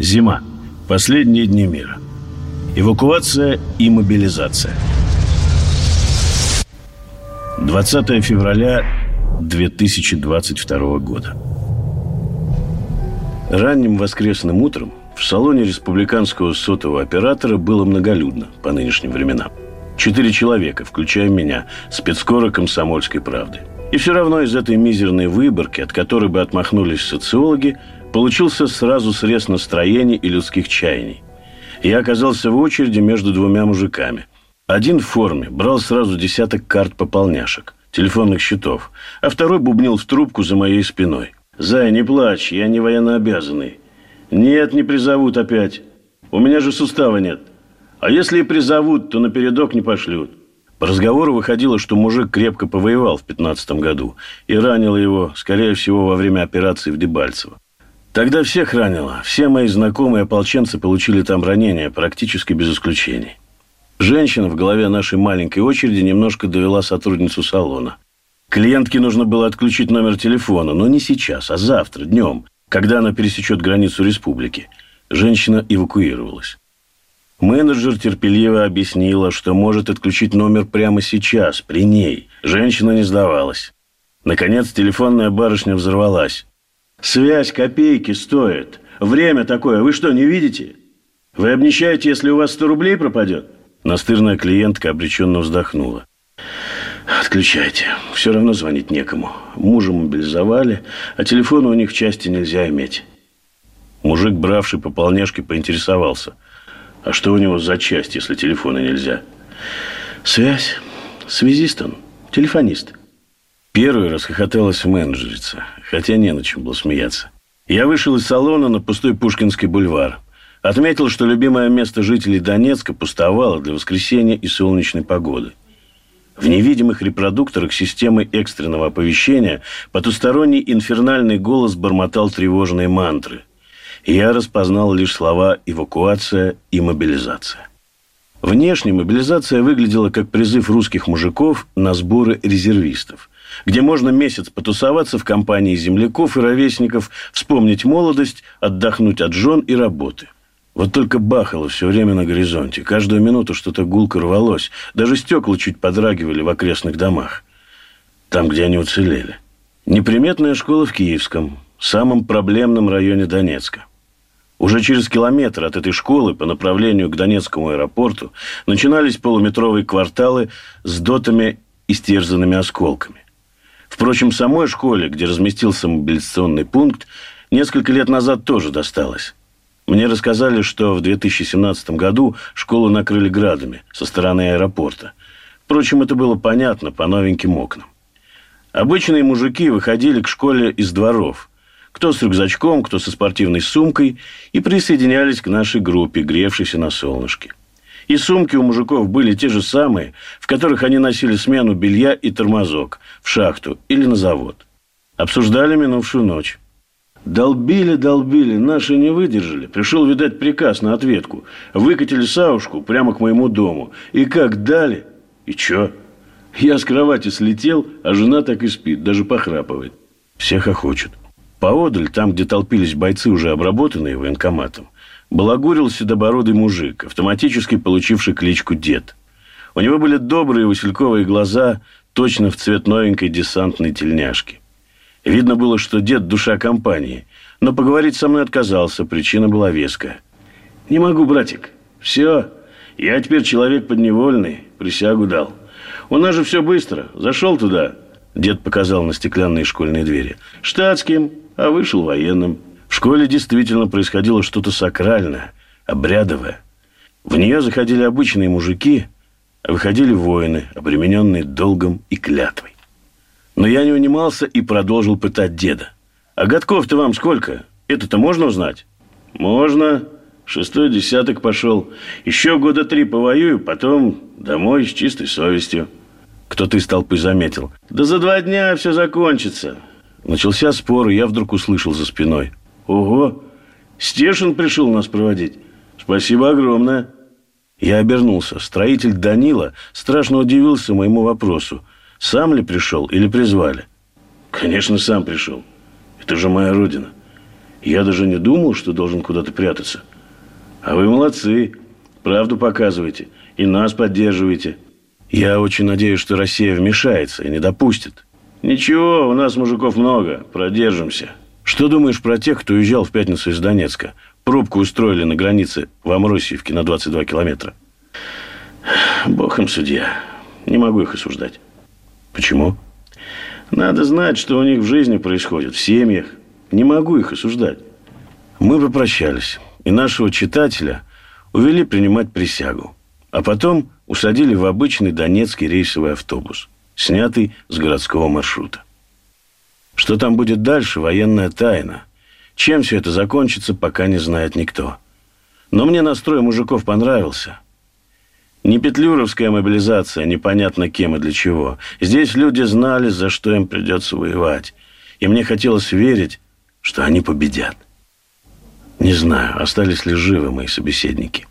Зима. Последние дни мира. Эвакуация и мобилизация. 20 февраля 2022 года. Ранним воскресным утром в салоне республиканского сотового оператора было многолюдно по нынешним временам. Четыре человека, включая меня, спецкора комсомольской правды. И все равно из этой мизерной выборки, от которой бы отмахнулись социологи, получился сразу срез настроений и людских чаяний. Я оказался в очереди между двумя мужиками. Один в форме брал сразу десяток карт пополняшек, телефонных счетов, а второй бубнил в трубку за моей спиной – «Зай, не плачь, я не военнообязанный». «Нет, не призовут опять. У меня же сустава нет. А если и призовут, то напередок не пошлют». По разговору выходило, что мужик крепко повоевал в 15 году и ранил его, скорее всего, во время операции в Дебальцево. Тогда всех ранило. Все мои знакомые ополченцы получили там ранения, практически без исключений. Женщина в голове нашей маленькой очереди немножко довела сотрудницу салона – Клиентке нужно было отключить номер телефона, но не сейчас, а завтра, днем, когда она пересечет границу республики. Женщина эвакуировалась. Менеджер терпеливо объяснила, что может отключить номер прямо сейчас, при ней. Женщина не сдавалась. Наконец телефонная барышня взорвалась. «Связь копейки стоит. Время такое, вы что, не видите? Вы обнищаете, если у вас 100 рублей пропадет?» Настырная клиентка обреченно вздохнула. Отключайте. Все равно звонить некому. Мужа мобилизовали, а телефона у них в части нельзя иметь. Мужик, бравший пополняшки, поинтересовался. А что у него за часть, если телефона нельзя? Связь. Связист он. Телефонист. Первый расхохоталась менеджерица, хотя не на чем было смеяться. Я вышел из салона на пустой Пушкинский бульвар. Отметил, что любимое место жителей Донецка пустовало для воскресенья и солнечной погоды. В невидимых репродукторах системы экстренного оповещения потусторонний инфернальный голос бормотал тревожные мантры. я распознал лишь слова «эвакуация» и «мобилизация». Внешне мобилизация выглядела как призыв русских мужиков на сборы резервистов, где можно месяц потусоваться в компании земляков и ровесников, вспомнить молодость, отдохнуть от жен и работы – вот только бахало все время на горизонте. Каждую минуту что-то гулко рвалось. Даже стекла чуть подрагивали в окрестных домах. Там, где они уцелели. Неприметная школа в Киевском, самом проблемном районе Донецка. Уже через километр от этой школы по направлению к Донецкому аэропорту начинались полуметровые кварталы с дотами и стерзанными осколками. Впрочем, самой школе, где разместился мобилизационный пункт, несколько лет назад тоже досталось. Мне рассказали, что в 2017 году школу накрыли градами со стороны аэропорта. Впрочем, это было понятно по новеньким окнам. Обычные мужики выходили к школе из дворов. Кто с рюкзачком, кто со спортивной сумкой, и присоединялись к нашей группе, гревшейся на солнышке. И сумки у мужиков были те же самые, в которых они носили смену белья и тормозок в шахту или на завод. Обсуждали минувшую ночь. Долбили, долбили, наши не выдержали. Пришел, видать, приказ на ответку. Выкатили Саушку прямо к моему дому. И как дали? И чё? Я с кровати слетел, а жена так и спит, даже похрапывает. Всех охочет. Поодаль, там, где толпились бойцы, уже обработанные военкоматом, балагурил седобородый мужик, автоматически получивший кличку Дед. У него были добрые васильковые глаза, точно в цвет новенькой десантной тельняшки. Видно было, что дед – душа компании. Но поговорить со мной отказался, причина была веская. «Не могу, братик. Все. Я теперь человек подневольный, присягу дал. У нас же все быстро. Зашел туда». Дед показал на стеклянные школьные двери. «Штатским, а вышел военным». В школе действительно происходило что-то сакральное, обрядовое. В нее заходили обычные мужики, а выходили воины, обремененные долгом и клятвой. Но я не унимался и продолжил пытать деда. «А годков-то вам сколько? Это-то можно узнать?» Можно. Шестой десяток пошел. Еще года три повоюю, потом домой с чистой совестью. Кто-то из толпы заметил. Да за два дня все закончится. Начался спор, и я вдруг услышал за спиной. Ого, Стешин пришел нас проводить. Спасибо огромное. Я обернулся. Строитель Данила страшно удивился моему вопросу. Сам ли пришел или призвали? Конечно, сам пришел. Это же моя родина. Я даже не думал, что должен куда-то прятаться. А вы молодцы. Правду показываете. И нас поддерживаете. Я очень надеюсь, что Россия вмешается и не допустит. Ничего, у нас мужиков много. Продержимся. Что думаешь про тех, кто уезжал в пятницу из Донецка? Пробку устроили на границе в Амросиевке на 22 километра. Бог им судья. Не могу их осуждать. Почему? Надо знать, что у них в жизни происходит, в семьях. Не могу их осуждать. Мы попрощались, и нашего читателя увели принимать присягу. А потом усадили в обычный донецкий рейсовый автобус, снятый с городского маршрута. Что там будет дальше, военная тайна. Чем все это закончится, пока не знает никто. Но мне настрой мужиков понравился. Не петлюровская мобилизация, непонятно кем и для чего. Здесь люди знали, за что им придется воевать. И мне хотелось верить, что они победят. Не знаю, остались ли живы мои собеседники.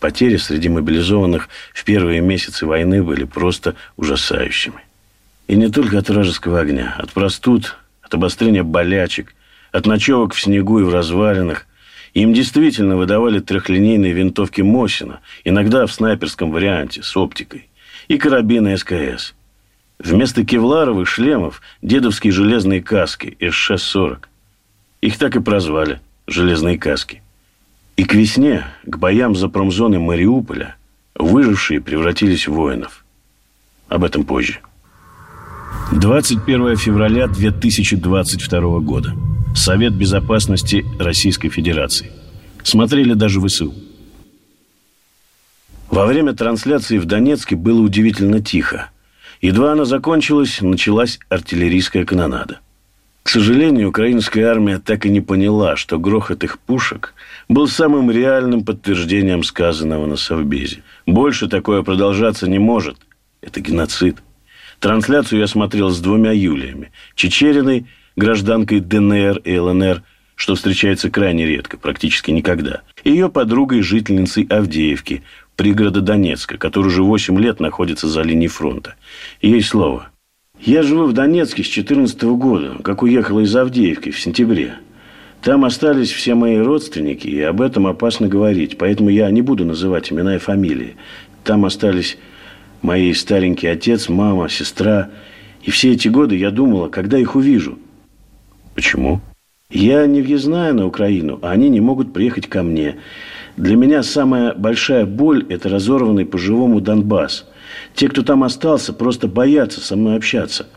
Потери среди мобилизованных в первые месяцы войны были просто ужасающими. И не только от вражеского огня, от простуд, от обострения болячек, от ночевок в снегу и в развалинах. Им действительно выдавали трехлинейные винтовки Мосина, иногда в снайперском варианте, с оптикой, и карабины СКС. Вместо кевларовых шлемов дедовские железные каски СШ-40. Их так и прозвали – железные каски. И к весне, к боям за промзоны Мариуполя, выжившие превратились в воинов. Об этом позже. 21 февраля 2022 года. Совет Безопасности Российской Федерации. Смотрели даже ВСУ. Во время трансляции в Донецке было удивительно тихо. Едва она закончилась, началась артиллерийская канонада. К сожалению, украинская армия так и не поняла, что грохот их пушек был самым реальным подтверждением сказанного на Совбезе. Больше такое продолжаться не может. Это геноцид. Трансляцию я смотрел с двумя Юлиями. Чечериной, гражданкой ДНР и ЛНР, что встречается крайне редко, практически никогда. И ее подругой, жительницей Авдеевки, пригорода Донецка, который уже 8 лет находится за линией фронта. Ей слово. Я живу в Донецке с 14 года, как уехала из Авдеевки в сентябре. Там остались все мои родственники, и об этом опасно говорить, поэтому я не буду называть имена и фамилии. Там остались Мои старенький отец, мама, сестра. И все эти годы я думала, когда их увижу. Почему? Я не въездная на Украину, а они не могут приехать ко мне. Для меня самая большая боль – это разорванный по-живому Донбасс. Те, кто там остался, просто боятся со мной общаться.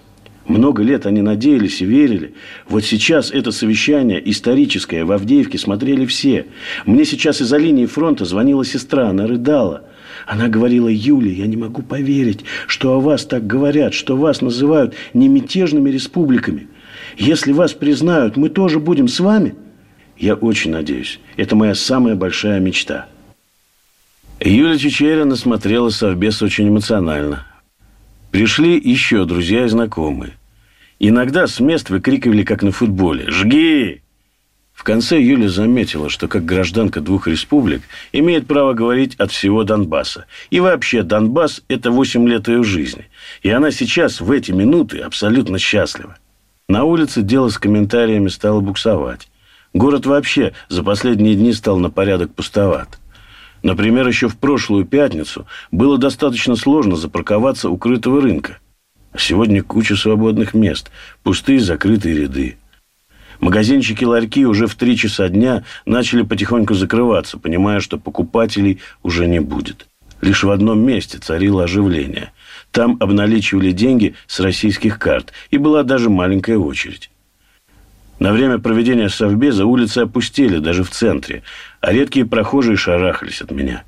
Много лет они надеялись и верили. Вот сейчас это совещание историческое в Авдеевке смотрели все. Мне сейчас из-за линии фронта звонила сестра, она рыдала – она говорила, Юля, я не могу поверить, что о вас так говорят, что вас называют не мятежными республиками. Если вас признают, мы тоже будем с вами? Я очень надеюсь. Это моя самая большая мечта. Юля Чечерина смотрела совбез очень эмоционально. Пришли еще друзья и знакомые. Иногда с мест выкрикивали, как на футболе, «Жги!» В конце Юля заметила, что как гражданка двух республик имеет право говорить от всего Донбасса. И вообще Донбасс – это 8 лет ее жизни. И она сейчас, в эти минуты, абсолютно счастлива. На улице дело с комментариями стало буксовать. Город вообще за последние дни стал на порядок пустоват. Например, еще в прошлую пятницу было достаточно сложно запарковаться у крытого рынка. А сегодня куча свободных мест, пустые закрытые ряды. Магазинчики ларьки уже в три часа дня начали потихоньку закрываться, понимая, что покупателей уже не будет. Лишь в одном месте царило оживление. Там обналичивали деньги с российских карт, и была даже маленькая очередь. На время проведения совбеза улицы опустели даже в центре, а редкие прохожие шарахались от меня.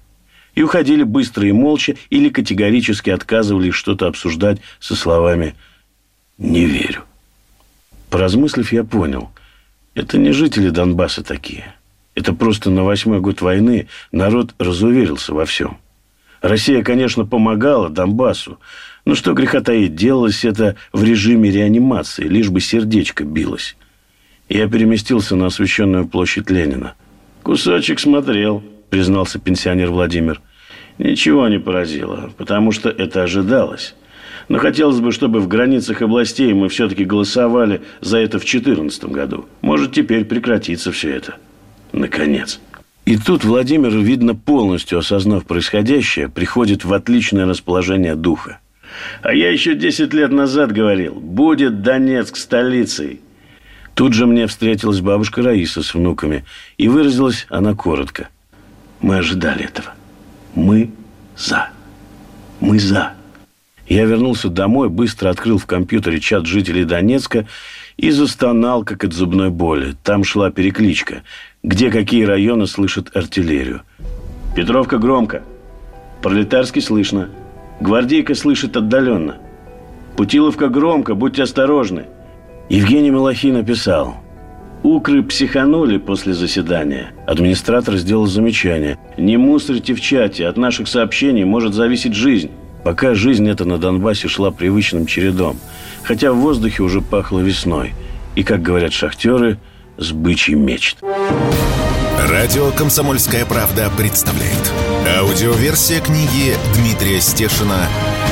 И уходили быстро и молча, или категорически отказывались что-то обсуждать со словами «не верю». Поразмыслив, я понял – это не жители Донбасса такие. Это просто на восьмой год войны народ разуверился во всем. Россия, конечно, помогала Донбассу, но что греха таить, делалось это в режиме реанимации, лишь бы сердечко билось. Я переместился на освещенную площадь Ленина. «Кусочек смотрел», — признался пенсионер Владимир. «Ничего не поразило, потому что это ожидалось. Но хотелось бы, чтобы в границах областей мы все-таки голосовали за это в 2014 году. Может, теперь прекратится все это. Наконец». И тут Владимир, видно, полностью осознав происходящее, приходит в отличное расположение духа. А я еще 10 лет назад говорил, будет Донецк столицей. Тут же мне встретилась бабушка Раиса с внуками, и выразилась она коротко. Мы ожидали этого. Мы за. Мы за. Я вернулся домой, быстро открыл в компьютере чат жителей Донецка и застонал, как от зубной боли. Там шла перекличка. Где какие районы слышат артиллерию. Петровка громко. Пролетарский слышно. Гвардейка слышит отдаленно. Путиловка громко, будьте осторожны. Евгений Малахий написал. Укры психанули после заседания. Администратор сделал замечание. Не мусорите в чате, от наших сообщений может зависеть жизнь. Пока жизнь эта на Донбассе шла привычным чередом. Хотя в воздухе уже пахло весной. И, как говорят шахтеры, с бычьей мечт. Радио «Комсомольская правда» представляет. Аудиоверсия книги Дмитрия Стешина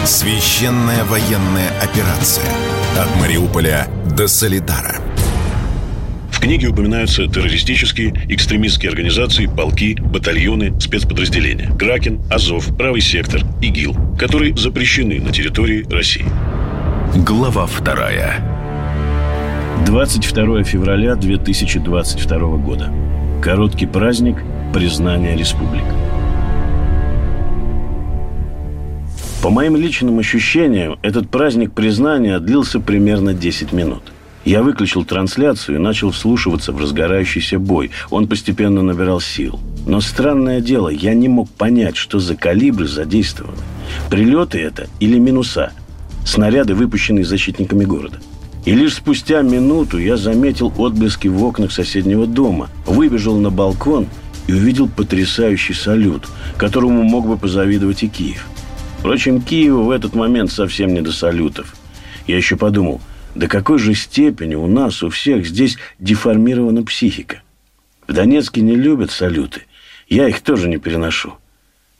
«Священная военная операция. От Мариуполя до Солидара». В книге упоминаются террористические, экстремистские организации, полки, батальоны, спецподразделения. Кракен, Азов, Правый сектор, ИГИЛ, которые запрещены на территории России. Глава вторая. 22 февраля 2022 года. Короткий праздник признания республик. По моим личным ощущениям, этот праздник признания длился примерно 10 минут. Я выключил трансляцию и начал вслушиваться в разгорающийся бой. Он постепенно набирал сил. Но странное дело, я не мог понять, что за калибры задействованы. Прилеты это или минуса? Снаряды, выпущенные защитниками города. И лишь спустя минуту я заметил отблески в окнах соседнего дома, выбежал на балкон и увидел потрясающий салют, которому мог бы позавидовать и Киев. Впрочем, Киеву в этот момент совсем не до салютов. Я еще подумал, до какой же степени у нас, у всех здесь деформирована психика. В Донецке не любят салюты. Я их тоже не переношу.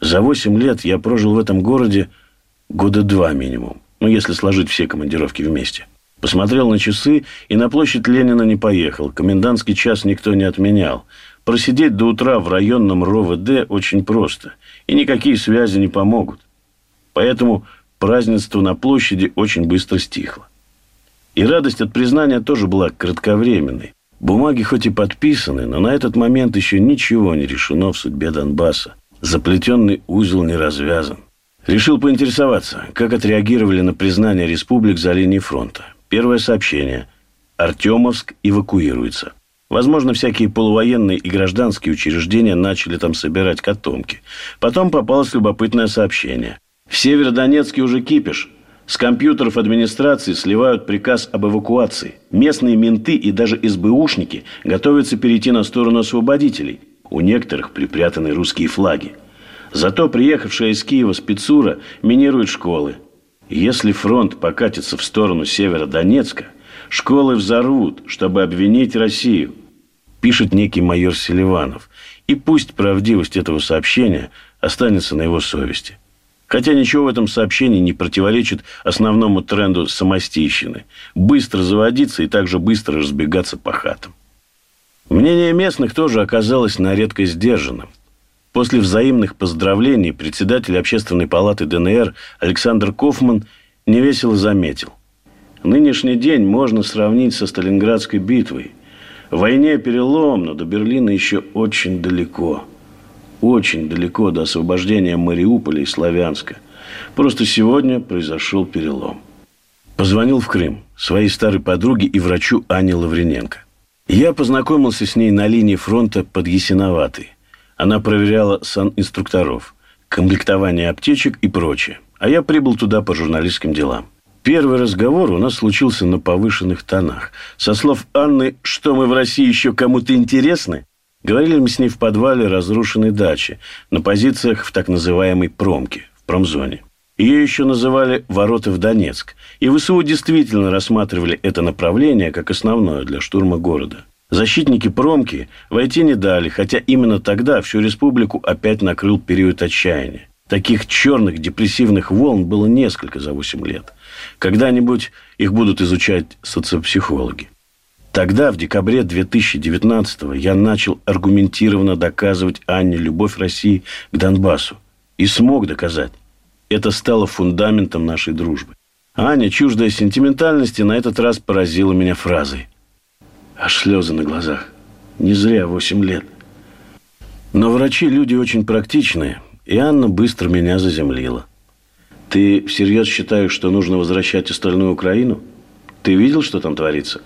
За восемь лет я прожил в этом городе года два минимум. Ну, если сложить все командировки вместе. Посмотрел на часы и на площадь Ленина не поехал. Комендантский час никто не отменял. Просидеть до утра в районном РОВД очень просто. И никакие связи не помогут. Поэтому празднество на площади очень быстро стихло. И радость от признания тоже была кратковременной. Бумаги хоть и подписаны, но на этот момент еще ничего не решено в судьбе Донбасса. Заплетенный узел не развязан. Решил поинтересоваться, как отреагировали на признание республик за линией фронта. Первое сообщение. Артемовск эвакуируется. Возможно, всякие полувоенные и гражданские учреждения начали там собирать котомки. Потом попалось любопытное сообщение. В Северодонецке уже кипиш. С компьютеров администрации сливают приказ об эвакуации. Местные менты и даже СБУшники готовятся перейти на сторону освободителей. У некоторых припрятаны русские флаги. Зато приехавшая из Киева спецура минирует школы. Если фронт покатится в сторону севера Донецка, школы взорвут, чтобы обвинить Россию, пишет некий майор Селиванов. И пусть правдивость этого сообщения останется на его совести. Хотя ничего в этом сообщении не противоречит основному тренду самостийщины. Быстро заводиться и также быстро разбегаться по хатам. Мнение местных тоже оказалось на редкость сдержанным. После взаимных поздравлений председатель Общественной палаты ДНР Александр Кофман невесело заметил. Нынешний день можно сравнить со Сталинградской битвой. В войне перелом, но до Берлина еще очень далеко. Очень далеко до освобождения Мариуполя и Славянска. Просто сегодня произошел перелом. Позвонил в Крым своей старой подруге и врачу Ане Лаврененко. Я познакомился с ней на линии фронта под Ясиноватой – она проверяла санинструкторов, комплектование аптечек и прочее. А я прибыл туда по журналистским делам. Первый разговор у нас случился на повышенных тонах. Со слов Анны, что мы в России еще кому-то интересны, Говорили мы с ней в подвале разрушенной дачи, на позициях в так называемой промке, в промзоне. Ее еще называли «ворота в Донецк», и ВСУ действительно рассматривали это направление как основное для штурма города. Защитники промки войти не дали, хотя именно тогда всю республику опять накрыл период отчаяния. Таких черных депрессивных волн было несколько за 8 лет. Когда-нибудь их будут изучать социопсихологи. Тогда, в декабре 2019 я начал аргументированно доказывать Анне любовь России к Донбассу. И смог доказать. Это стало фундаментом нашей дружбы. Аня, чуждая сентиментальности, на этот раз поразила меня фразой. Аж слезы на глазах. Не зря 8 лет. Но врачи люди очень практичные, и Анна быстро меня заземлила. Ты всерьез считаешь, что нужно возвращать остальную Украину? Ты видел, что там творится?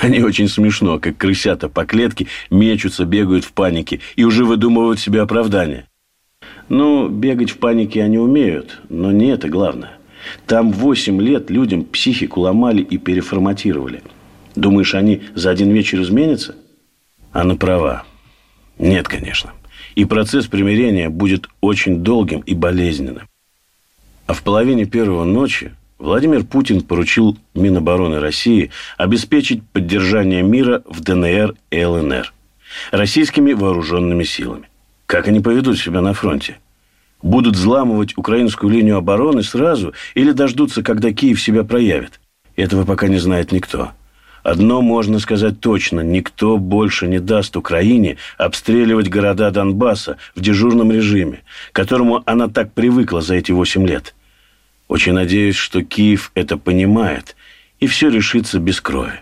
Они очень смешно, как крысята по клетке, мечутся, бегают в панике и уже выдумывают себе оправдания. Ну, бегать в панике они умеют, но не это главное. Там 8 лет людям психику ломали и переформатировали. Думаешь, они за один вечер изменятся? Она права. Нет, конечно. И процесс примирения будет очень долгим и болезненным. А в половине первого ночи Владимир Путин поручил Минобороны России обеспечить поддержание мира в ДНР и ЛНР российскими вооруженными силами. Как они поведут себя на фронте? Будут взламывать украинскую линию обороны сразу или дождутся, когда Киев себя проявит? Этого пока не знает никто. Одно можно сказать точно. Никто больше не даст Украине обстреливать города Донбасса в дежурном режиме, к которому она так привыкла за эти восемь лет – очень надеюсь, что Киев это понимает, и все решится без крови.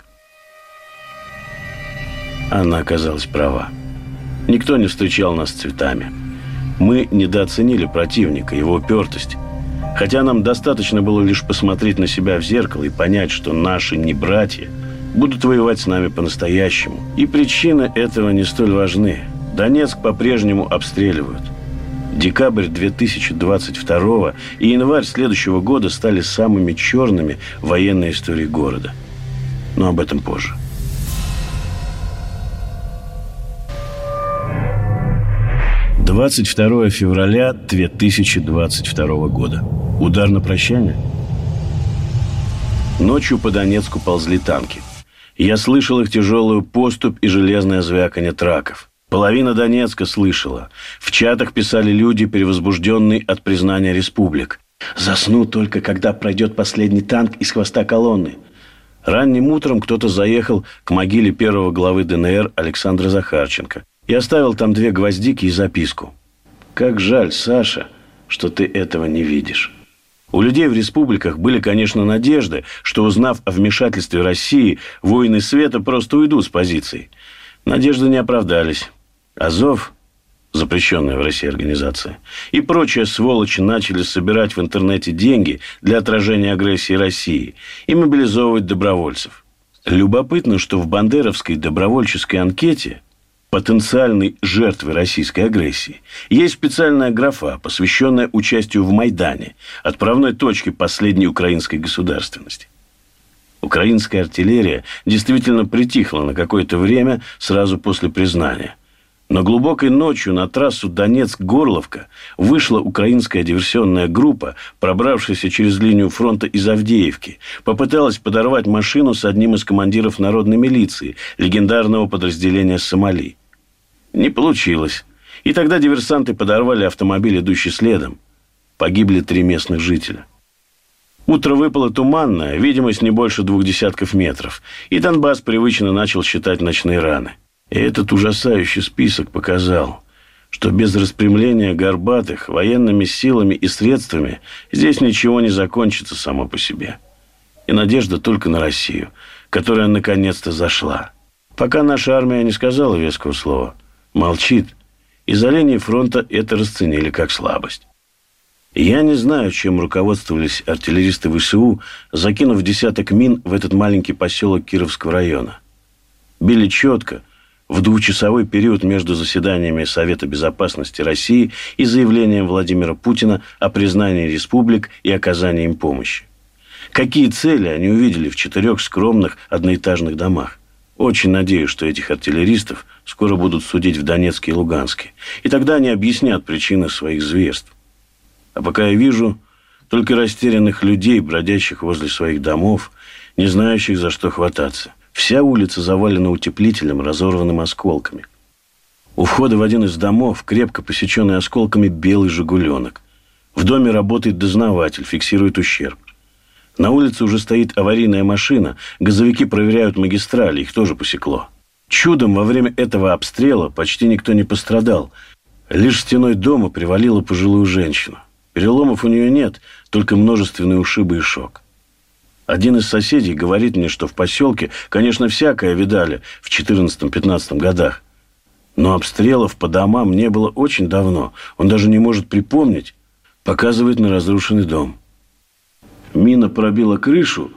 Она оказалась права. Никто не встречал нас цветами. Мы недооценили противника, его упертость. Хотя нам достаточно было лишь посмотреть на себя в зеркало и понять, что наши не братья будут воевать с нами по-настоящему. И причины этого не столь важны. Донецк по-прежнему обстреливают. Декабрь 2022 и январь следующего года стали самыми черными в военной истории города. Но об этом позже. Двадцать второе февраля 2022 года. Удар на прощание. Ночью по Донецку ползли танки. Я слышал их тяжелую поступь и железное звяканье траков. Половина Донецка слышала. В чатах писали люди, перевозбужденные от признания республик. Засну только, когда пройдет последний танк из хвоста колонны. Ранним утром кто-то заехал к могиле первого главы ДНР Александра Захарченко и оставил там две гвоздики и записку. «Как жаль, Саша, что ты этого не видишь». У людей в республиках были, конечно, надежды, что, узнав о вмешательстве России, воины света просто уйдут с позиций. Надежды не оправдались. Азов, запрещенная в России организация, и прочие сволочи начали собирать в интернете деньги для отражения агрессии России и мобилизовывать добровольцев. Любопытно, что в бандеровской добровольческой анкете потенциальной жертвы российской агрессии есть специальная графа, посвященная участию в Майдане, отправной точке последней украинской государственности. Украинская артиллерия действительно притихла на какое-то время сразу после признания – но глубокой ночью на трассу Донецк-Горловка вышла украинская диверсионная группа, пробравшаяся через линию фронта из Авдеевки, попыталась подорвать машину с одним из командиров народной милиции, легендарного подразделения «Сомали». Не получилось. И тогда диверсанты подорвали автомобиль, идущий следом. Погибли три местных жителя. Утро выпало туманное, видимость не больше двух десятков метров, и Донбасс привычно начал считать ночные раны. И этот ужасающий список показал, что без распрямления горбатых военными силами и средствами здесь ничего не закончится само по себе. И надежда только на Россию, которая наконец-то зашла. Пока наша армия не сказала веского слова, молчит, и за линией фронта это расценили как слабость. Я не знаю, чем руководствовались артиллеристы ВСУ, закинув десяток мин в этот маленький поселок Кировского района. Били четко – в двухчасовой период между заседаниями Совета Безопасности России и заявлением Владимира Путина о признании республик и оказании им помощи. Какие цели они увидели в четырех скромных одноэтажных домах? Очень надеюсь, что этих артиллеристов скоро будут судить в Донецке и Луганске. И тогда они объяснят причины своих зверств. А пока я вижу только растерянных людей, бродящих возле своих домов, не знающих, за что хвататься. Вся улица завалена утеплителем, разорванным осколками. У входа в один из домов, крепко посеченный осколками, белый «Жигуленок». В доме работает дознаватель, фиксирует ущерб. На улице уже стоит аварийная машина, газовики проверяют магистрали, их тоже посекло. Чудом во время этого обстрела почти никто не пострадал. Лишь стеной дома привалила пожилую женщину. Переломов у нее нет, только множественные ушибы и шок. Один из соседей говорит мне, что в поселке, конечно, всякое видали в 14-15 годах. Но обстрелов по домам не было очень давно. Он даже не может припомнить. Показывает на разрушенный дом. Мина пробила крышу,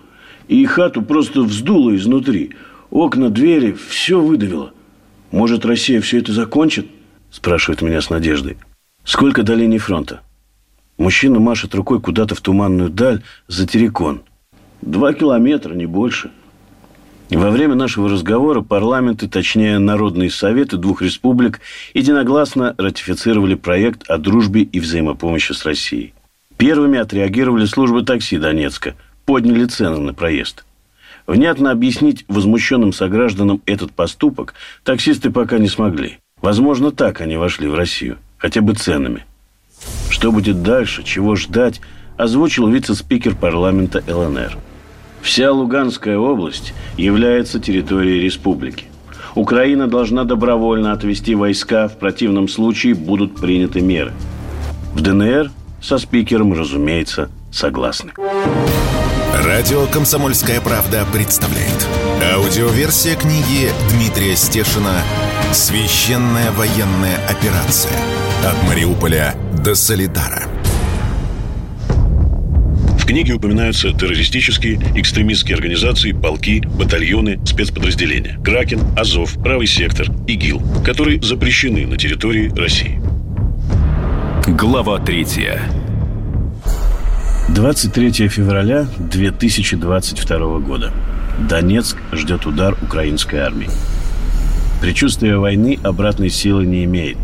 и хату просто вздуло изнутри. Окна, двери, все выдавило. Может, Россия все это закончит? Спрашивает меня с надеждой. Сколько до линии фронта? Мужчина машет рукой куда-то в туманную даль за террикон. Два километра, не больше. Во время нашего разговора парламенты, точнее народные советы двух республик, единогласно ратифицировали проект о дружбе и взаимопомощи с Россией. Первыми отреагировали службы такси Донецка, подняли цены на проезд. Внятно объяснить возмущенным согражданам этот поступок таксисты пока не смогли. Возможно, так они вошли в Россию, хотя бы ценами. Что будет дальше, чего ждать, озвучил вице-спикер парламента ЛНР. Вся Луганская область является территорией республики. Украина должна добровольно отвести войска, в противном случае будут приняты меры. В ДНР со спикером, разумеется, согласны. Радио «Комсомольская правда» представляет. Аудиоверсия книги Дмитрия Стешина «Священная военная операция. От Мариуполя до Солидара». В книге упоминаются террористические, экстремистские организации, полки, батальоны, спецподразделения. Кракен, Азов, Правый сектор, ИГИЛ, которые запрещены на территории России. Глава третья. 23 февраля 2022 года. Донецк ждет удар украинской армии. Предчувствие войны обратной силы не имеет.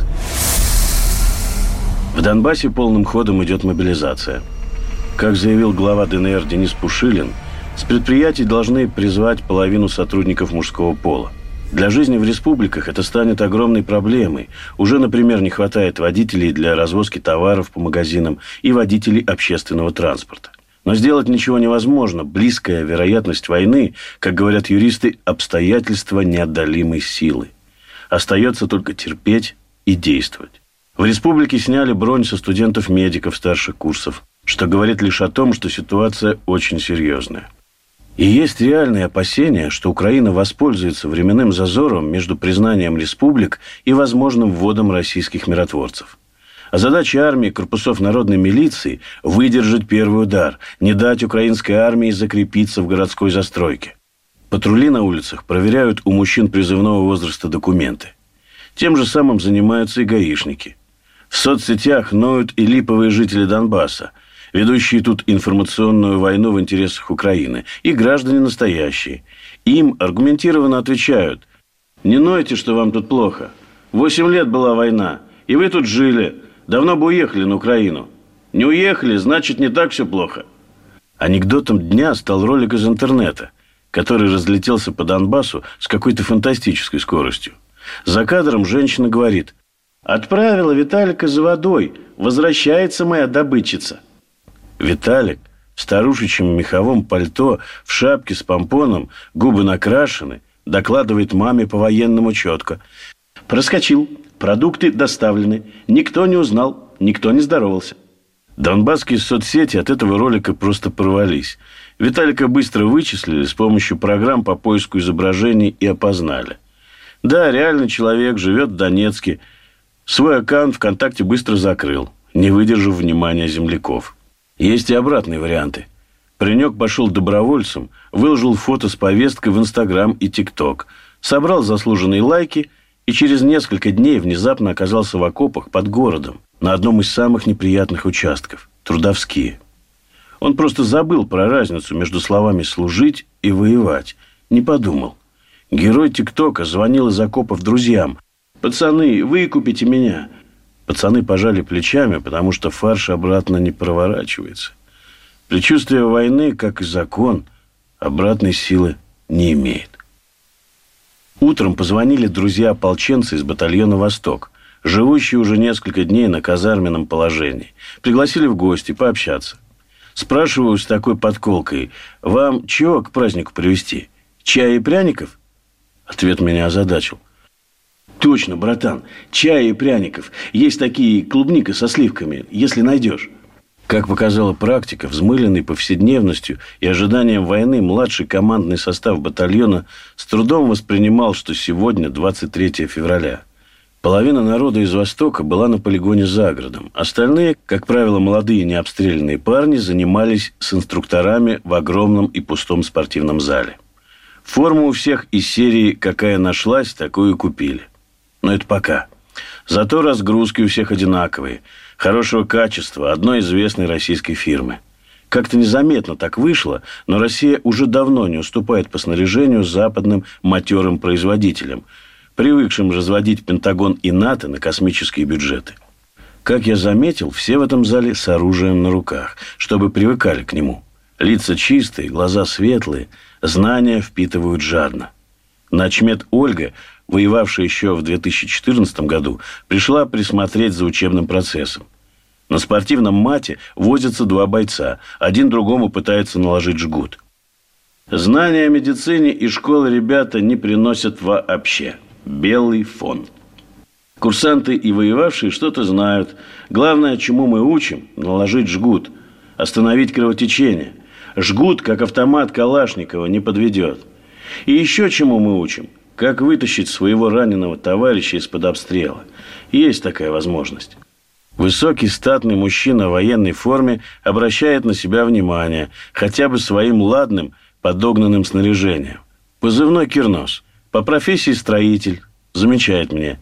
В Донбассе полным ходом идет мобилизация. Как заявил глава ДНР Денис Пушилин, с предприятий должны призвать половину сотрудников мужского пола. Для жизни в республиках это станет огромной проблемой. Уже, например, не хватает водителей для развозки товаров по магазинам и водителей общественного транспорта. Но сделать ничего невозможно. Близкая вероятность войны, как говорят юристы, обстоятельства неотдалимой силы. Остается только терпеть и действовать. В республике сняли бронь со студентов-медиков старших курсов, что говорит лишь о том, что ситуация очень серьезная. И есть реальные опасения, что Украина воспользуется временным зазором между признанием республик и возможным вводом российских миротворцев. А задача армии корпусов народной милиции – выдержать первый удар, не дать украинской армии закрепиться в городской застройке. Патрули на улицах проверяют у мужчин призывного возраста документы. Тем же самым занимаются и гаишники. В соцсетях ноют и липовые жители Донбасса – ведущие тут информационную войну в интересах Украины, и граждане настоящие. Им аргументированно отвечают, не нойте, что вам тут плохо. Восемь лет была война, и вы тут жили. Давно бы уехали на Украину. Не уехали, значит, не так все плохо. Анекдотом дня стал ролик из интернета, который разлетелся по Донбассу с какой-то фантастической скоростью. За кадром женщина говорит, «Отправила Виталика за водой, возвращается моя добытчица». Виталик в старушечьем меховом пальто, в шапке с помпоном, губы накрашены, докладывает маме по-военному четко. Проскочил, продукты доставлены, никто не узнал, никто не здоровался. Донбасские соцсети от этого ролика просто порвались. Виталика быстро вычислили с помощью программ по поиску изображений и опознали. Да, реально человек живет в Донецке. Свой аккаунт ВКонтакте быстро закрыл, не выдержав внимания земляков. Есть и обратные варианты. Паренек пошел добровольцем, выложил фото с повесткой в Инстаграм и ТикТок, собрал заслуженные лайки и через несколько дней внезапно оказался в окопах под городом, на одном из самых неприятных участков – Трудовские. Он просто забыл про разницу между словами «служить» и «воевать», не подумал. Герой ТикТока звонил из окопов друзьям. «Пацаны, выкупите меня!» Пацаны пожали плечами, потому что фарш обратно не проворачивается. Предчувствие войны, как и закон, обратной силы не имеет. Утром позвонили друзья-ополченцы из батальона «Восток», живущие уже несколько дней на казарменном положении. Пригласили в гости пообщаться. Спрашиваю с такой подколкой, «Вам чего к празднику привезти? Чая и пряников?» Ответ меня озадачил. Точно, братан, чая и пряников. Есть такие клубника со сливками, если найдешь. Как показала практика, взмыленный повседневностью и ожиданием войны, младший командный состав батальона с трудом воспринимал, что сегодня 23 февраля. Половина народа из Востока была на полигоне за городом. Остальные, как правило, молодые необстрелянные парни, занимались с инструкторами в огромном и пустом спортивном зале. Форму у всех из серии «Какая нашлась, такую купили». Но это пока. Зато разгрузки у всех одинаковые, хорошего качества, одной известной российской фирмы. Как-то незаметно так вышло, но Россия уже давно не уступает по снаряжению западным матерым производителям, привыкшим разводить Пентагон и НАТО на космические бюджеты. Как я заметил, все в этом зале с оружием на руках, чтобы привыкали к нему. Лица чистые, глаза светлые – Знания впитывают жадно. Начмет Ольга, воевавшая еще в 2014 году, пришла присмотреть за учебным процессом. На спортивном мате возятся два бойца. Один другому пытается наложить жгут. Знания о медицине и школы ребята не приносят вообще. Белый фон. Курсанты и воевавшие что-то знают. Главное, чему мы учим – наложить жгут, остановить кровотечение. Жгут, как автомат Калашникова, не подведет. И еще чему мы учим? Как вытащить своего раненого товарища из-под обстрела. Есть такая возможность. Высокий статный мужчина в военной форме обращает на себя внимание, хотя бы своим ладным, подогнанным снаряжением. Позывной Кирнос. По профессии строитель. Замечает мне.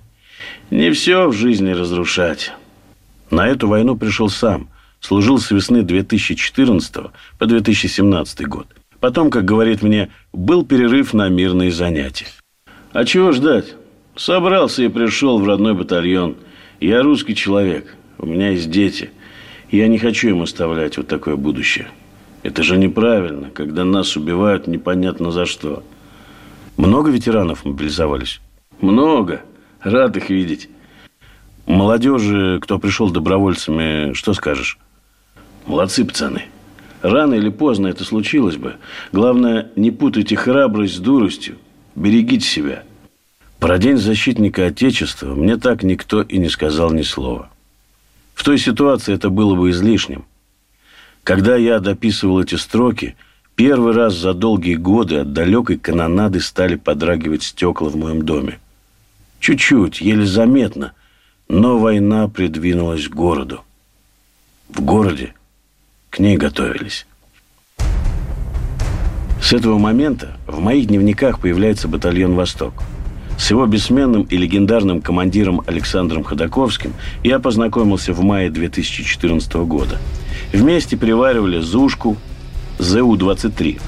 Не все в жизни разрушать. На эту войну пришел сам – служил с весны 2014 по 2017 год. Потом, как говорит мне, был перерыв на мирные занятия. А чего ждать? Собрался и пришел в родной батальон. Я русский человек, у меня есть дети. Я не хочу им оставлять вот такое будущее. Это же неправильно, когда нас убивают непонятно за что. Много ветеранов мобилизовались? Много. Рад их видеть. Молодежи, кто пришел добровольцами, что скажешь? Молодцы, пацаны. Рано или поздно это случилось бы. Главное, не путайте храбрость с дуростью. Берегите себя. Про День защитника Отечества мне так никто и не сказал ни слова. В той ситуации это было бы излишним. Когда я дописывал эти строки, первый раз за долгие годы от далекой канонады стали подрагивать стекла в моем доме. Чуть-чуть, еле заметно, но война придвинулась к городу. В городе к ней готовились. С этого момента в моих дневниках появляется батальон «Восток». С его бессменным и легендарным командиром Александром Ходаковским я познакомился в мае 2014 года. Вместе приваривали «Зушку», ЗУ-23,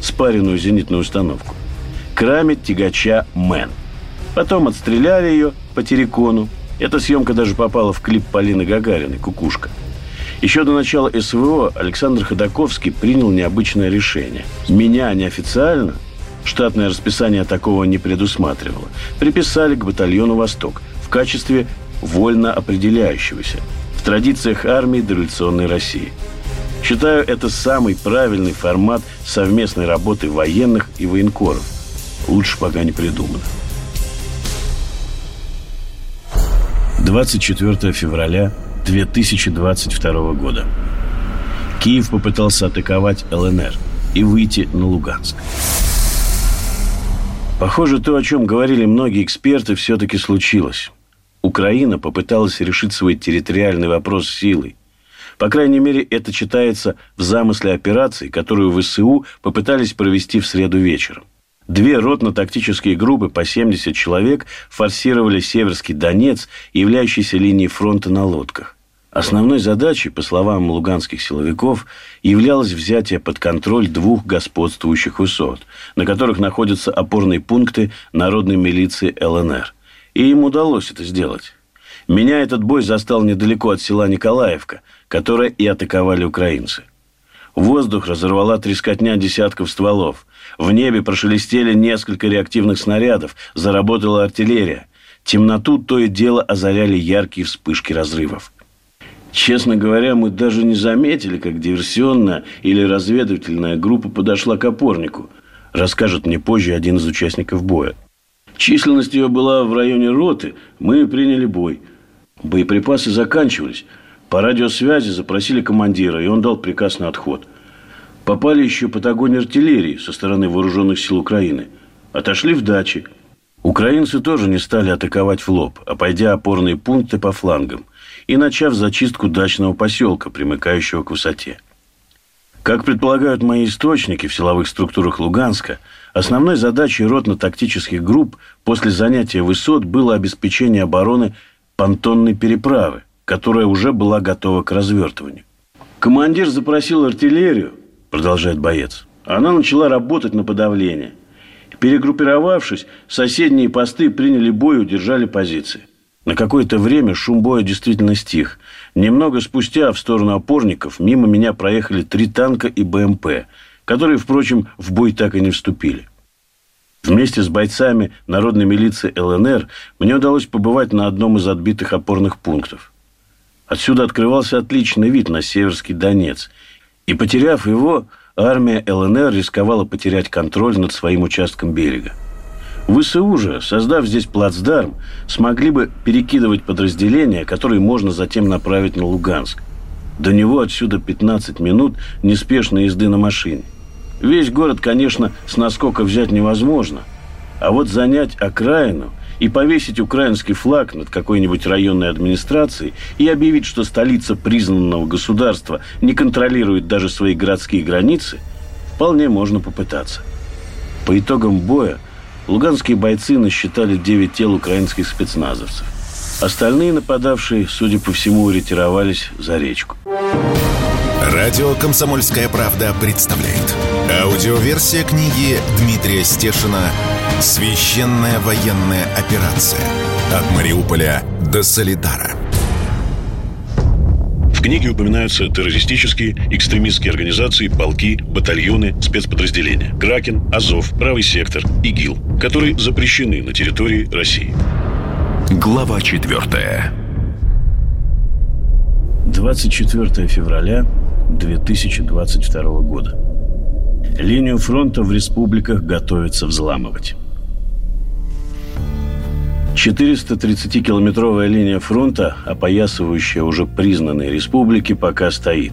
спаренную зенитную установку, крамит тягача «Мэн». Потом отстреляли ее по террикону. Эта съемка даже попала в клип Полины Гагариной «Кукушка». Еще до начала СВО Александр Ходаковский принял необычное решение. Меня неофициально, штатное расписание такого не предусматривало, приписали к батальону «Восток» в качестве вольно определяющегося в традициях армии дореволюционной России. Считаю, это самый правильный формат совместной работы военных и военкоров. Лучше пока не придумано. 24 февраля 2022 года. Киев попытался атаковать ЛНР и выйти на Луганск. Похоже, то, о чем говорили многие эксперты, все-таки случилось. Украина попыталась решить свой территориальный вопрос силой. По крайней мере, это читается в замысле операции, которую ВСУ попытались провести в среду вечером. Две ротно-тактические группы по 70 человек форсировали Северский Донец, являющийся линией фронта на лодках. Основной задачей, по словам луганских силовиков, являлось взятие под контроль двух господствующих высот, на которых находятся опорные пункты народной милиции ЛНР. И им удалось это сделать. Меня этот бой застал недалеко от села Николаевка, которое и атаковали украинцы. Воздух разорвала трескотня десятков стволов. В небе прошелестели несколько реактивных снарядов, заработала артиллерия. Темноту то и дело озаряли яркие вспышки разрывов. Честно говоря, мы даже не заметили, как диверсионная или разведывательная группа подошла к опорнику, расскажет мне позже один из участников боя. Численность ее была в районе роты, мы приняли бой. Боеприпасы заканчивались. По радиосвязи запросили командира, и он дал приказ на отход. Попали еще под огонь артиллерии со стороны вооруженных сил Украины. Отошли в дачи. Украинцы тоже не стали атаковать в лоб, а пойдя опорные пункты по флангам и начав зачистку дачного поселка, примыкающего к высоте. Как предполагают мои источники в силовых структурах Луганска, основной задачей ротно-тактических групп после занятия высот было обеспечение обороны понтонной переправы, которая уже была готова к развертыванию. Командир запросил артиллерию, продолжает боец. Она начала работать на подавление. Перегруппировавшись, соседние посты приняли бой и удержали позиции. На какое-то время шум боя действительно стих. Немного спустя в сторону опорников мимо меня проехали три танка и БМП, которые, впрочем, в бой так и не вступили. Вместе с бойцами народной милиции ЛНР мне удалось побывать на одном из отбитых опорных пунктов. Отсюда открывался отличный вид на Северский Донец. И потеряв его, армия ЛНР рисковала потерять контроль над своим участком берега. ВСУ же, создав здесь плацдарм, смогли бы перекидывать подразделения, которые можно затем направить на Луганск. До него отсюда 15 минут неспешной езды на машине. Весь город, конечно, с наскока взять невозможно, а вот занять окраину и повесить украинский флаг над какой-нибудь районной администрацией и объявить, что столица признанного государства не контролирует даже свои городские границы, вполне можно попытаться. По итогам боя Луганские бойцы насчитали 9 тел украинских спецназовцев. Остальные нападавшие, судя по всему, ретировались за речку. Радио «Комсомольская правда» представляет. Аудиоверсия книги Дмитрия Стешина «Священная военная операция. От Мариуполя до Солидара» книге упоминаются террористические, экстремистские организации, полки, батальоны, спецподразделения. Кракен, Азов, Правый сектор, ИГИЛ, которые запрещены на территории России. Глава 4. 24 февраля 2022 года. Линию фронта в республиках готовится взламывать. 430-километровая линия фронта, опоясывающая уже признанные республики, пока стоит.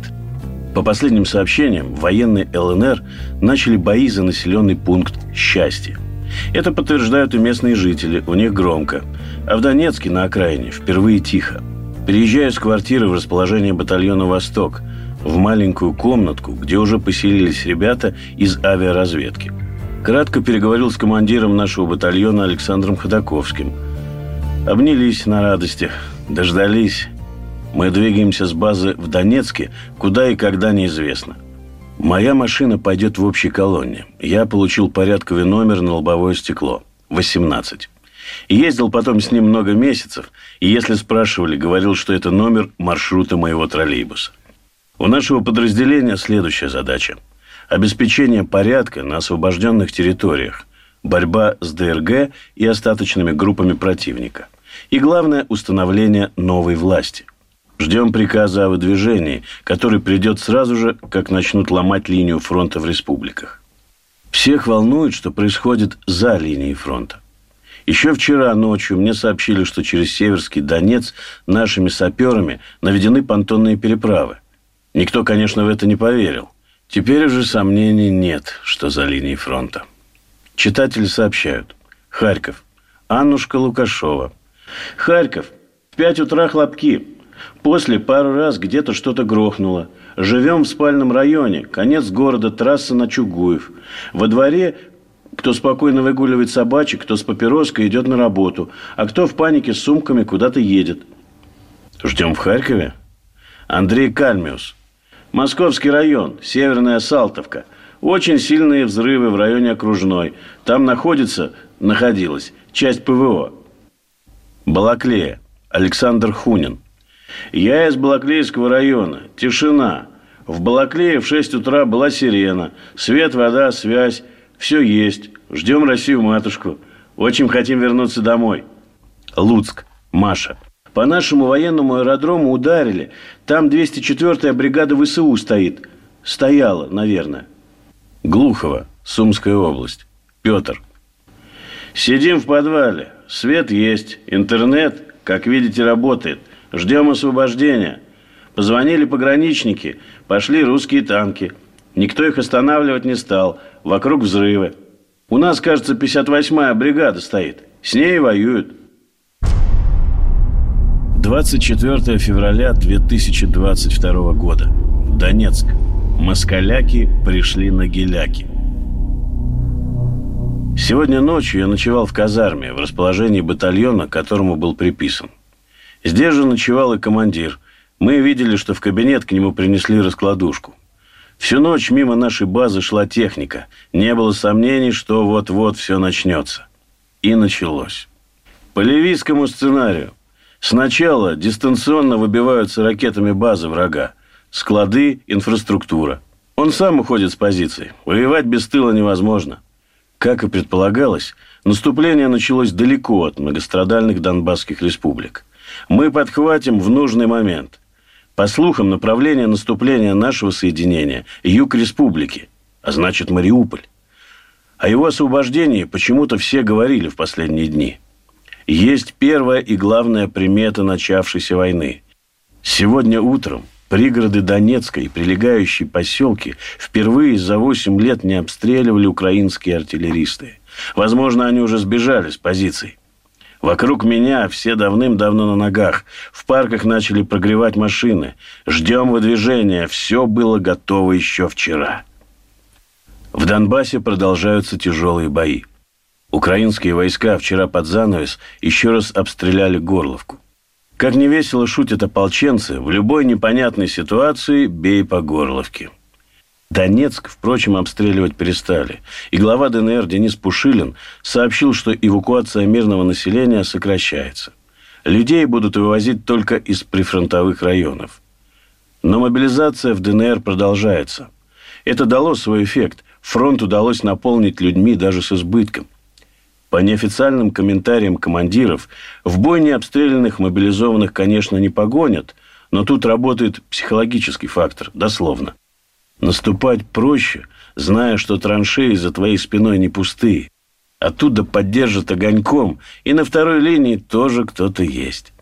По последним сообщениям, военные ЛНР начали бои за населенный пункт «Счастье». Это подтверждают и местные жители, у них громко. А в Донецке, на окраине, впервые тихо. Переезжаю с квартиры в расположение батальона «Восток», в маленькую комнатку, где уже поселились ребята из авиаразведки. Кратко переговорил с командиром нашего батальона Александром Ходаковским – Обнялись на радости, дождались. Мы двигаемся с базы в Донецке, куда и когда неизвестно. Моя машина пойдет в общей колонне. Я получил порядковый номер на лобовое стекло. 18. Ездил потом с ним много месяцев, и если спрашивали, говорил, что это номер маршрута моего троллейбуса. У нашего подразделения следующая задача. Обеспечение порядка на освобожденных территориях, борьба с ДРГ и остаточными группами противника. И главное – установление новой власти. Ждем приказа о выдвижении, который придет сразу же, как начнут ломать линию фронта в республиках. Всех волнует, что происходит за линией фронта. Еще вчера ночью мне сообщили, что через Северский Донец нашими саперами наведены понтонные переправы. Никто, конечно, в это не поверил. Теперь уже сомнений нет, что за линией фронта. Читатели сообщают. Харьков. Аннушка Лукашова. Харьков. В пять утра хлопки. После пару раз где-то что-то грохнуло. Живем в спальном районе. Конец города, трасса на Чугуев. Во дворе кто спокойно выгуливает собачек, кто с папироской идет на работу, а кто в панике с сумками куда-то едет. Ждем в Харькове? Андрей Кальмиус. Московский район, Северная Салтовка. Очень сильные взрывы в районе Окружной. Там находится, находилась часть ПВО. Балаклея. Александр Хунин. Я из Балаклеевского района. Тишина. В Балаклее в 6 утра была сирена. Свет, вода, связь. Все есть. Ждем Россию-матушку. Очень хотим вернуться домой. Луцк. Маша. По нашему военному аэродрому ударили. Там 204-я бригада ВСУ стоит. Стояла, наверное. Глухово. Сумская область. Петр. Сидим в подвале. Свет есть. Интернет, как видите, работает. Ждем освобождения. Позвонили пограничники. Пошли русские танки. Никто их останавливать не стал. Вокруг взрывы. У нас, кажется, 58-я бригада стоит. С ней воюют. 24 февраля 2022 года. Донецк. Москаляки пришли на геляки. Сегодня ночью я ночевал в казарме, в расположении батальона, которому был приписан. Здесь же ночевал и командир. Мы видели, что в кабинет к нему принесли раскладушку. Всю ночь мимо нашей базы шла техника. Не было сомнений, что вот-вот все начнется. И началось. По ливийскому сценарию. Сначала дистанционно выбиваются ракетами базы врага. Склады, инфраструктура. Он сам уходит с позиций. Воевать без тыла невозможно. Как и предполагалось, наступление началось далеко от многострадальных донбасских республик. Мы подхватим в нужный момент. По слухам, направление наступления нашего соединения – юг республики, а значит Мариуполь. О его освобождении почему-то все говорили в последние дни. Есть первая и главная примета начавшейся войны. Сегодня утром пригороды Донецка и прилегающие поселки впервые за 8 лет не обстреливали украинские артиллеристы. Возможно, они уже сбежали с позиций. Вокруг меня все давным-давно на ногах. В парках начали прогревать машины. Ждем выдвижения. Все было готово еще вчера. В Донбассе продолжаются тяжелые бои. Украинские войска вчера под занавес еще раз обстреляли Горловку. Как невесело шутят ополченцы, в любой непонятной ситуации бей по Горловке. Донецк, впрочем, обстреливать перестали. И глава ДНР Денис Пушилин сообщил, что эвакуация мирного населения сокращается. Людей будут вывозить только из прифронтовых районов. Но мобилизация в ДНР продолжается. Это дало свой эффект. Фронт удалось наполнить людьми даже с избытком. По неофициальным комментариям командиров, в бой необстрелянных мобилизованных, конечно, не погонят, но тут работает психологический фактор, дословно. Наступать проще, зная, что траншеи за твоей спиной не пустые. Оттуда поддержат огоньком, и на второй линии тоже кто-то есть.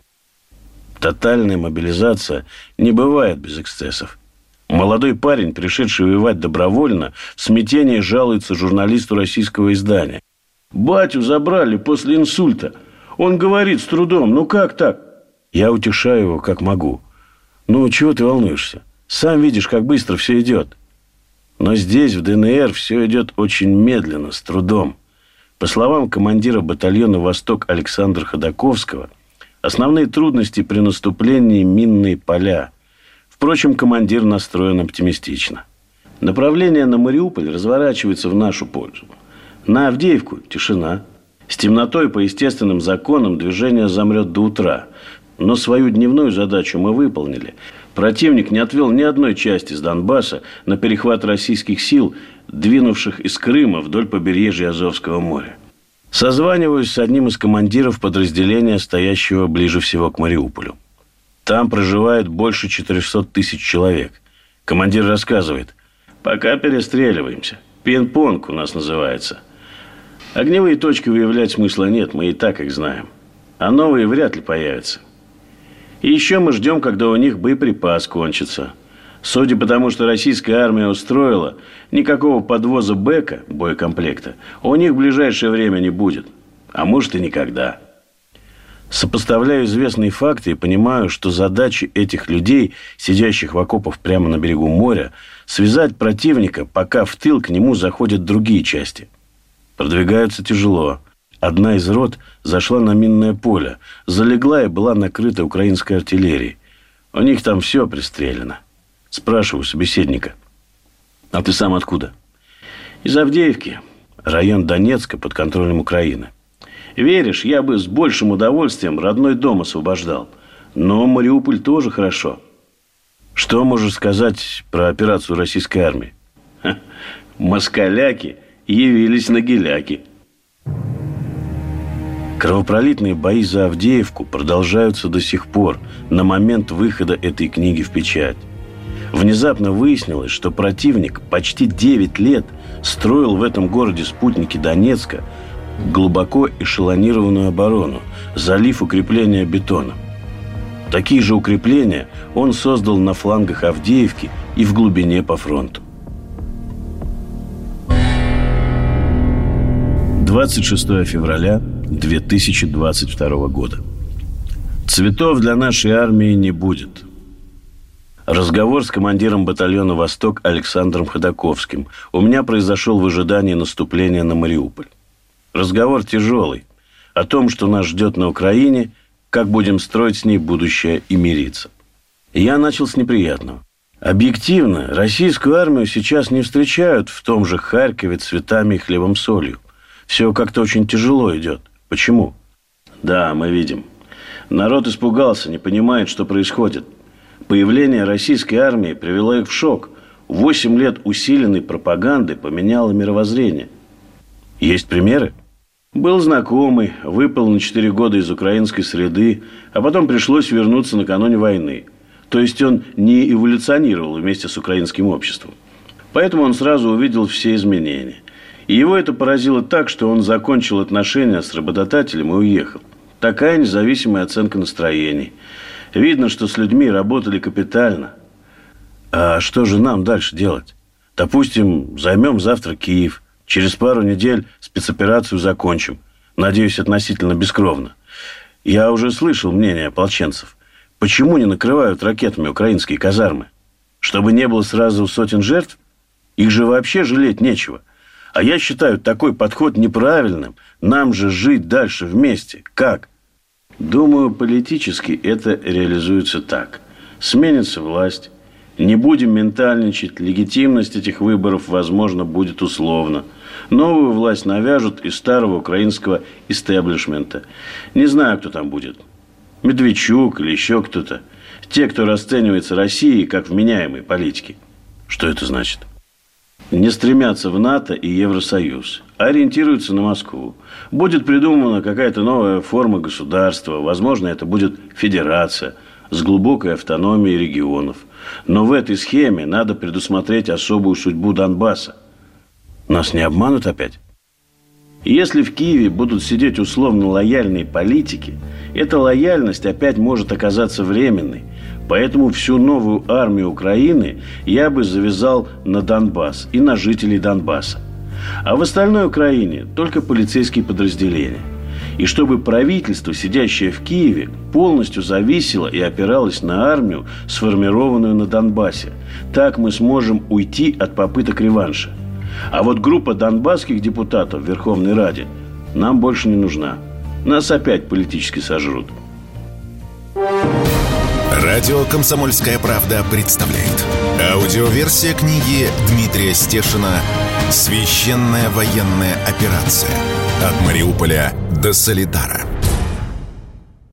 Тотальная мобилизация не бывает без эксцессов. Молодой парень, пришедший воевать добровольно, в смятении жалуется журналисту российского издания. «Батю забрали после инсульта. Он говорит с трудом, ну как так?» Я утешаю его, как могу. «Ну, чего ты волнуешься? Сам видишь, как быстро все идет. Но здесь, в ДНР, все идет очень медленно, с трудом. По словам командира батальона «Восток» Александра Ходаковского, основные трудности при наступлении – минные поля. Впрочем, командир настроен оптимистично. Направление на Мариуполь разворачивается в нашу пользу. На Авдеевку – тишина. С темнотой по естественным законам движение замрет до утра. Но свою дневную задачу мы выполнили – Противник не отвел ни одной части с Донбасса на перехват российских сил, двинувших из Крыма вдоль побережья Азовского моря. Созваниваюсь с одним из командиров подразделения, стоящего ближе всего к Мариуполю. Там проживает больше 400 тысяч человек. Командир рассказывает, пока перестреливаемся. Пинг-понг у нас называется. Огневые точки выявлять смысла нет, мы и так их знаем. А новые вряд ли появятся. И еще мы ждем, когда у них боеприпас кончится. Судя по тому, что российская армия устроила, никакого подвоза БЭКа, боекомплекта, у них в ближайшее время не будет. А может и никогда. Сопоставляю известные факты и понимаю, что задача этих людей, сидящих в окопах прямо на берегу моря, связать противника, пока в тыл к нему заходят другие части. Продвигаются тяжело. Одна из рот зашла на минное поле, залегла и была накрыта украинской артиллерией. У них там все пристрелено. Спрашиваю собеседника. А ты сам откуда? Из Авдеевки. Район Донецка под контролем Украины. Веришь, я бы с большим удовольствием родной дом освобождал. Но Мариуполь тоже хорошо. Что можешь сказать про операцию российской армии? Ха, москаляки явились на геляки. Кровопролитные бои за Авдеевку продолжаются до сих пор, на момент выхода этой книги в печать. Внезапно выяснилось, что противник почти 9 лет строил в этом городе спутники Донецка глубоко эшелонированную оборону, залив укрепления бетоном. Такие же укрепления он создал на флангах Авдеевки и в глубине по фронту. 26 февраля 2022 года. Цветов для нашей армии не будет. Разговор с командиром батальона «Восток» Александром Ходаковским у меня произошел в ожидании наступления на Мариуполь. Разговор тяжелый. О том, что нас ждет на Украине, как будем строить с ней будущее и мириться. Я начал с неприятного. Объективно, российскую армию сейчас не встречают в том же Харькове цветами и хлебом-солью. Все как-то очень тяжело идет. Почему? Да, мы видим. Народ испугался, не понимает, что происходит. Появление российской армии привело их в шок. Восемь лет усиленной пропаганды поменяло мировоззрение. Есть примеры? Был знакомый, выпал на четыре года из украинской среды, а потом пришлось вернуться накануне войны. То есть он не эволюционировал вместе с украинским обществом. Поэтому он сразу увидел все изменения. И его это поразило так, что он закончил отношения с работодателем и уехал. Такая независимая оценка настроений. Видно, что с людьми работали капитально. А что же нам дальше делать? Допустим, займем завтра Киев. Через пару недель спецоперацию закончим. Надеюсь, относительно бескровно. Я уже слышал мнение ополченцев. Почему не накрывают ракетами украинские казармы? Чтобы не было сразу сотен жертв? Их же вообще жалеть нечего. А я считаю такой подход неправильным. Нам же жить дальше вместе. Как? Думаю, политически это реализуется так. Сменится власть. Не будем ментальничать. Легитимность этих выборов, возможно, будет условно. Новую власть навяжут из старого украинского истеблишмента. Не знаю, кто там будет. Медведчук или еще кто-то. Те, кто расценивается Россией как вменяемые политики. Что это значит? Не стремятся в НАТО и Евросоюз, а ориентируются на Москву. Будет придумана какая-то новая форма государства, возможно, это будет федерация с глубокой автономией регионов. Но в этой схеме надо предусмотреть особую судьбу Донбасса. Нас не обманут опять? Если в Киеве будут сидеть условно лояльные политики, эта лояльность опять может оказаться временной, Поэтому всю новую армию Украины я бы завязал на Донбасс и на жителей Донбасса. А в остальной Украине только полицейские подразделения. И чтобы правительство, сидящее в Киеве, полностью зависело и опиралось на армию, сформированную на Донбассе. Так мы сможем уйти от попыток реванша. А вот группа донбасских депутатов в Верховной Раде нам больше не нужна. Нас опять политически сожрут. Радио «Комсомольская правда» представляет. Аудиоверсия книги Дмитрия Стешина «Священная военная операция. От Мариуполя до Солидара».